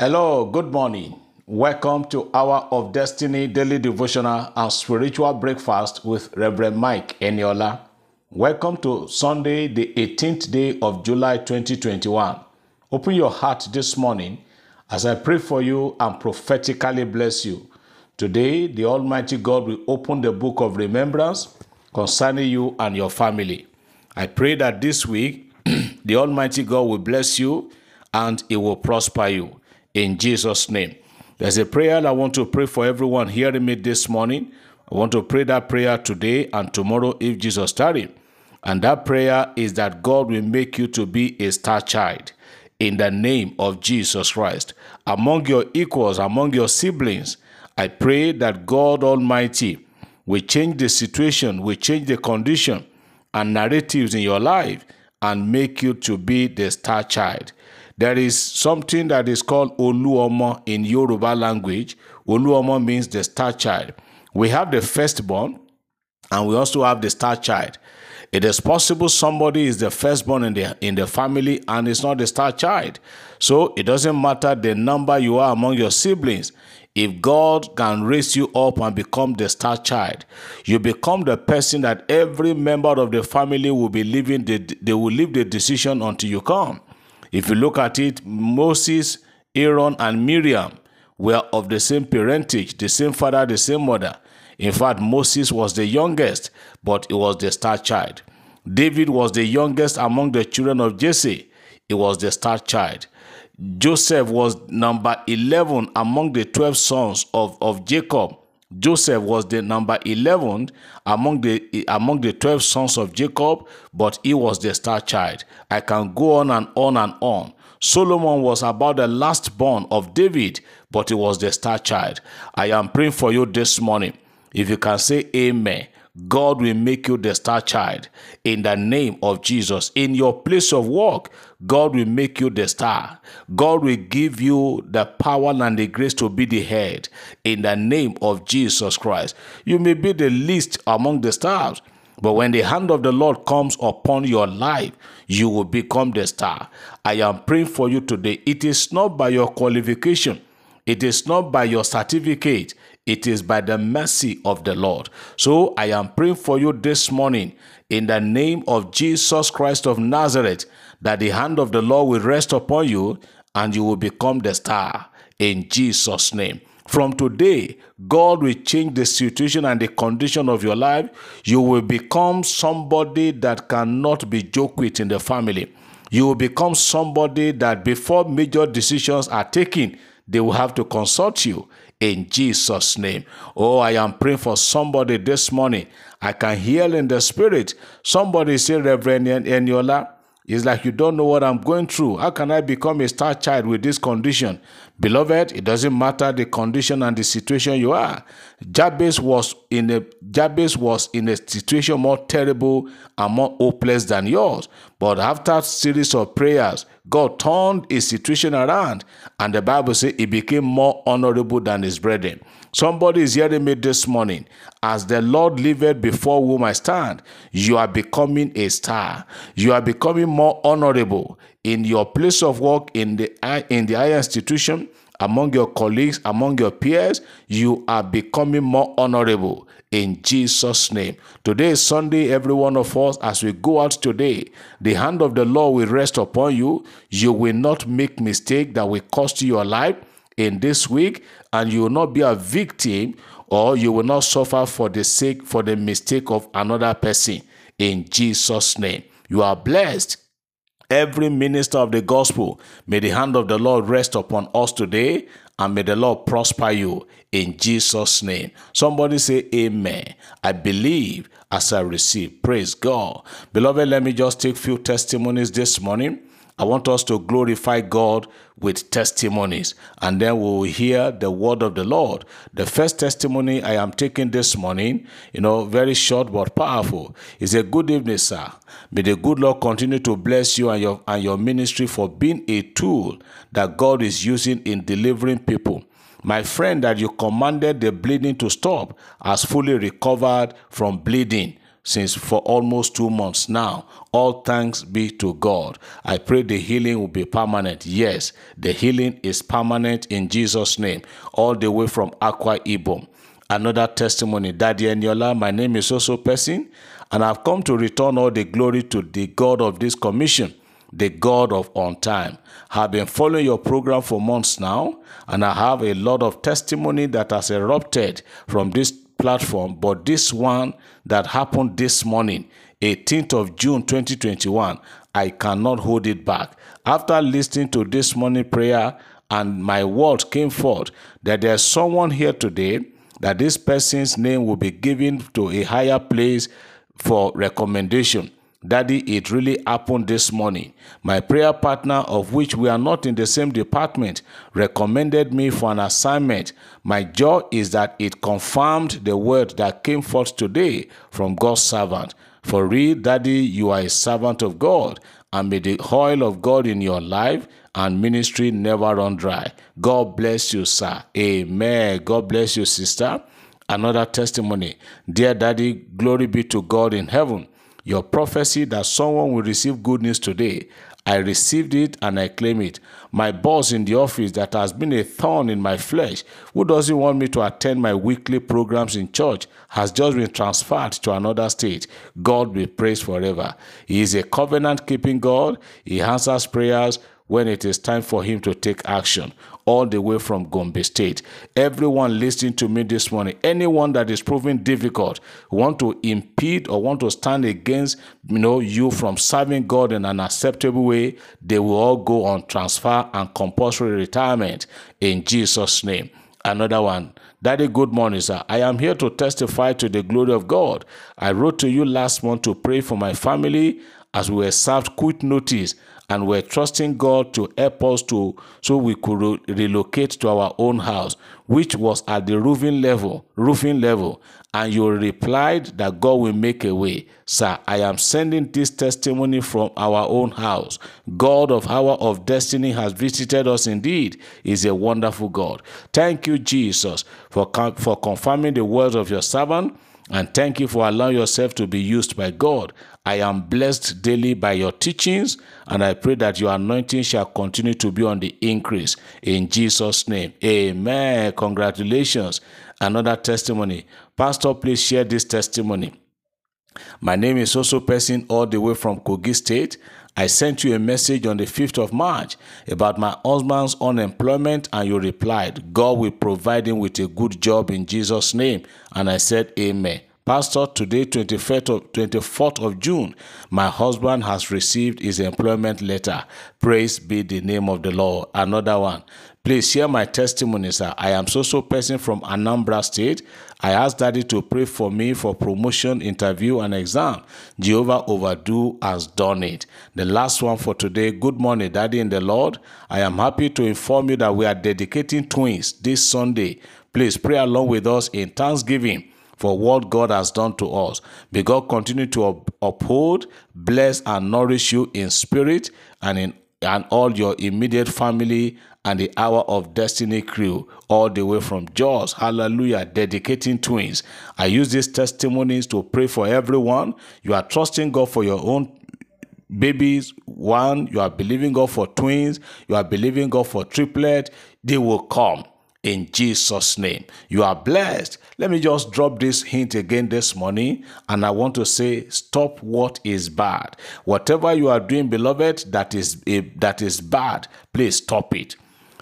Hello, good morning. Welcome to Hour of Destiny Daily Devotional and Spiritual Breakfast with Reverend Mike Eniola. Welcome to Sunday, the 18th day of July 2021. Open your heart this morning as I pray for you and prophetically bless you. Today, the Almighty God will open the book of remembrance concerning you and your family. I pray that this week, the Almighty God will bless you and He will prosper you. In Jesus' name. There's a prayer I want to pray for everyone hearing me this morning. I want to pray that prayer today and tomorrow if Jesus tarry. And that prayer is that God will make you to be a star child in the name of Jesus Christ. Among your equals, among your siblings, I pray that God Almighty will change the situation, will change the condition and narratives in your life and make you to be the star child. There is something that is called Oluomo in Yoruba language. Oluomo means the star child. We have the firstborn and we also have the star child. It is possible somebody is the firstborn in the in the family and is not the star child. So it doesn't matter the number you are among your siblings. If God can raise you up and become the star child, you become the person that every member of the family will be living the, they will leave the decision until you come. If you look at it, Moses, Aaron, and Miriam were of the same parentage, the same father, the same mother. In fact, Moses was the youngest, but he was the star child. David was the youngest among the children of Jesse. He was the star child. Joseph was number 11 among the 12 sons of, of Jacob. Joseph was the number 11 among the among the 12 sons of Jacob, but he was the star child. I can go on and on and on. Solomon was about the last born of David, but he was the star child. I am praying for you this morning. If you can say amen, God will make you the star child in the name of Jesus. In your place of work, God will make you the star. God will give you the power and the grace to be the head in the name of Jesus Christ. You may be the least among the stars. But when the hand of the Lord comes upon your life, you will become the star. I am praying for you today. It is not by your qualification, it is not by your certificate, it is by the mercy of the Lord. So I am praying for you this morning in the name of Jesus Christ of Nazareth that the hand of the Lord will rest upon you and you will become the star in Jesus' name. From today, God will change the situation and the condition of your life. You will become somebody that cannot be joked with in the family. You will become somebody that before major decisions are taken, they will have to consult you in Jesus' name. Oh, I am praying for somebody this morning. I can hear in the spirit. Somebody say, Reverend Eniola, it's like you don't know what I'm going through. How can I become a star child with this condition? Beloved, it doesn't matter the condition and the situation you are. Jabez was in a Jabez was in a situation more terrible and more hopeless than yours. But after a series of prayers, God turned his situation around, and the Bible says he became more honorable than his brethren. Somebody is hearing me this morning. As the Lord liveth before whom I stand, you are becoming a star. You are becoming more honorable in your place of work, in the in the higher institution, among your colleagues, among your peers. You are becoming more honorable in Jesus' name. Today is Sunday, every one of us, as we go out today, the hand of the Lord will rest upon you. You will not make mistake that will cost you your life in this week, and you will not be a victim or you will not suffer for the sake for the mistake of another person in Jesus name. You are blessed. Every minister of the gospel, may the hand of the Lord rest upon us today and may the Lord prosper you in Jesus' name. Somebody say, Amen. I believe as I receive. Praise God. Beloved, let me just take few testimonies this morning. I want us to glorify God with testimonies, and then we will hear the word of the Lord. The first testimony I am taking this morning, you know, very short but powerful, is a good evening, sir. May the good Lord continue to bless you and your and your ministry for being a tool that God is using in delivering people. My friend that you commanded the bleeding to stop has fully recovered from bleeding since for almost two months now. All thanks be to God. I pray the healing will be permanent. Yes, the healing is permanent in Jesus' name, all the way from Akwa Ibom. Another testimony, Daddy Eniola, my name is also Person, and I've come to return all the glory to the God of this commission the God of on time. I've been following your program for months now, and I have a lot of testimony that has erupted from this platform. But this one that happened this morning, 18th of June 2021, I cannot hold it back. After listening to this morning prayer, and my words came forth that there's someone here today that this person's name will be given to a higher place for recommendation. Daddy, it really happened this morning. My prayer partner, of which we are not in the same department, recommended me for an assignment. My joy is that it confirmed the word that came forth today from God's servant. For real, Daddy, you are a servant of God, and may the oil of God in your life and ministry never run dry. God bless you, sir. Amen. God bless you, sister. Another testimony. Dear Daddy, glory be to God in heaven. Your prophecy that someone will receive good news today, I received it and I claim it. My boss in the office that has been a thorn in my flesh, who doesn't want me to attend my weekly programs in church, has just been transferred to another state. God be praised forever. He is a covenant keeping God. He answers prayers when it is time for him to take action all the way from Gombe State. Everyone listening to me this morning, anyone that is proving difficult, want to impede or want to stand against you know you from serving God in an acceptable way, they will all go on transfer and compulsory retirement in Jesus' name. Another one. Daddy, good morning, sir. I am here to testify to the glory of God. I wrote to you last month to pray for my family as we were served quick notice and we're trusting God to help us to so we could re- relocate to our own house, which was at the roofing level, roofing level. And you replied that God will make a way. Sir, I am sending this testimony from our own house. God of Hour of Destiny has visited us indeed. is a wonderful God. Thank you, Jesus, for, for confirming the words of your servant. And thank you for allowing yourself to be used by God. I am blessed daily by your teachings, and I pray that your anointing shall continue to be on the increase. In Jesus' name, amen. Congratulations. Another testimony. Pastor, please share this testimony. My name is also Person, all the way from Kogi State. I sent you a message on the 5th of March about my husband's unemployment, and you replied, God will provide him with a good job in Jesus' name. And I said, Amen. Pastor, today, 24th of, 24th of June, my husband has received his employment letter. Praise be the name of the Lord. Another one. Please share my testimony, sir. I am so-so person from Anambra State. I asked Daddy to pray for me for promotion, interview, and exam. Jehovah Overdo has done it. The last one for today. Good morning, Daddy in the Lord. I am happy to inform you that we are dedicating twins this Sunday. Please pray along with us in thanksgiving for what God has done to us. May God continue to uphold, bless, and nourish you in spirit and in and all your immediate family and the hour of destiny crew all the way from Jos. Hallelujah. Dedicating twins. I use these testimonies to pray for everyone. You are trusting God for your own babies. One, you are believing God for twins. You are believing God for triplet. They will come in Jesus' name. You are blessed. Let me just drop this hint again this morning, and I want to say, stop what is bad. Whatever you are doing, beloved, that is eh, that is bad, please stop it.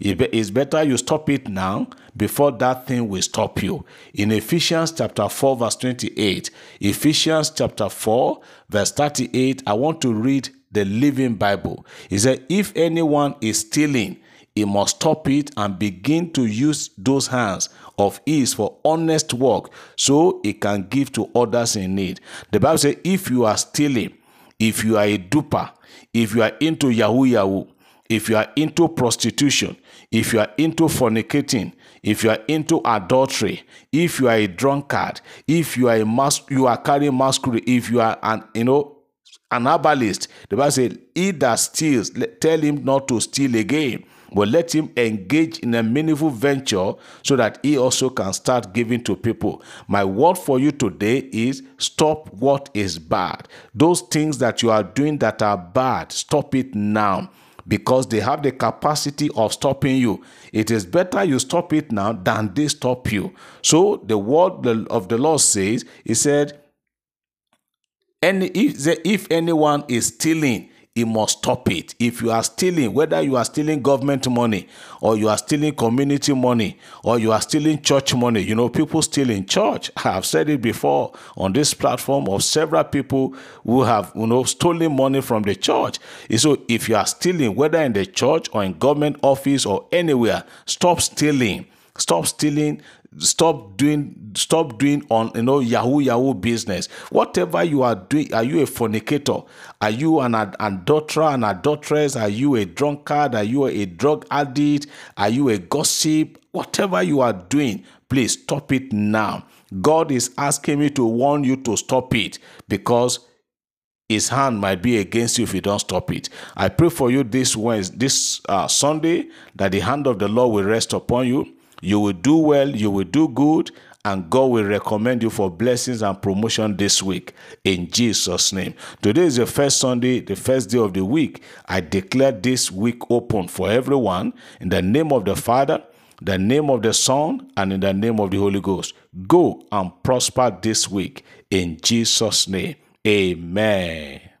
It's better you stop it now before that thing will stop you. In Ephesians chapter 4, verse 28, Ephesians chapter 4, verse 38, I want to read the Living Bible. He said, If anyone is stealing, he must stop it and begin to use those hands of his for honest work so he can give to others in need. The Bible says if you are stealing, if you are a duper, if you are into Yahoo Yahoo, if you are into prostitution, if you are into fornicating, if you are into adultery, if you are a drunkard, if you are a mas- you are carrying masquerade, if you are an you know an herbalist, the Bible says, "He that steals, tell him not to steal again." But let him engage in a meaningful venture so that he also can start giving to people. My word for you today is stop what is bad. Those things that you are doing that are bad, stop it now because they have the capacity of stopping you. It is better you stop it now than they stop you. So the word of the Lord says, He said, any if, if anyone is stealing, he must stop it. If you are stealing, whether you are stealing government money or you are stealing community money or you are stealing church money, you know, people steal in church. I have said it before on this platform of several people who have, you know, stolen money from the church. So if you are stealing, whether in the church or in government office or anywhere, stop stealing. Stop stealing stop doing stop doing on you know yahoo yahoo business. Whatever you are doing are you a fornicator? Are you an ad- adulterer an adulteress? Are you a drunkard? Are you a drug addict? Are you a gossip? Whatever you are doing please stop it now. God is asking me to warn you to stop it because his hand might be against you if you don't stop it. I pray for you this Wednesday, this uh, Sunday, that the hand of the Lord will rest upon you you will do well, you will do good, and God will recommend you for blessings and promotion this week in Jesus' name. Today is the first Sunday, the first day of the week. I declare this week open for everyone in the name of the Father, the name of the Son, and in the name of the Holy Ghost. Go and prosper this week in Jesus' name. Amen.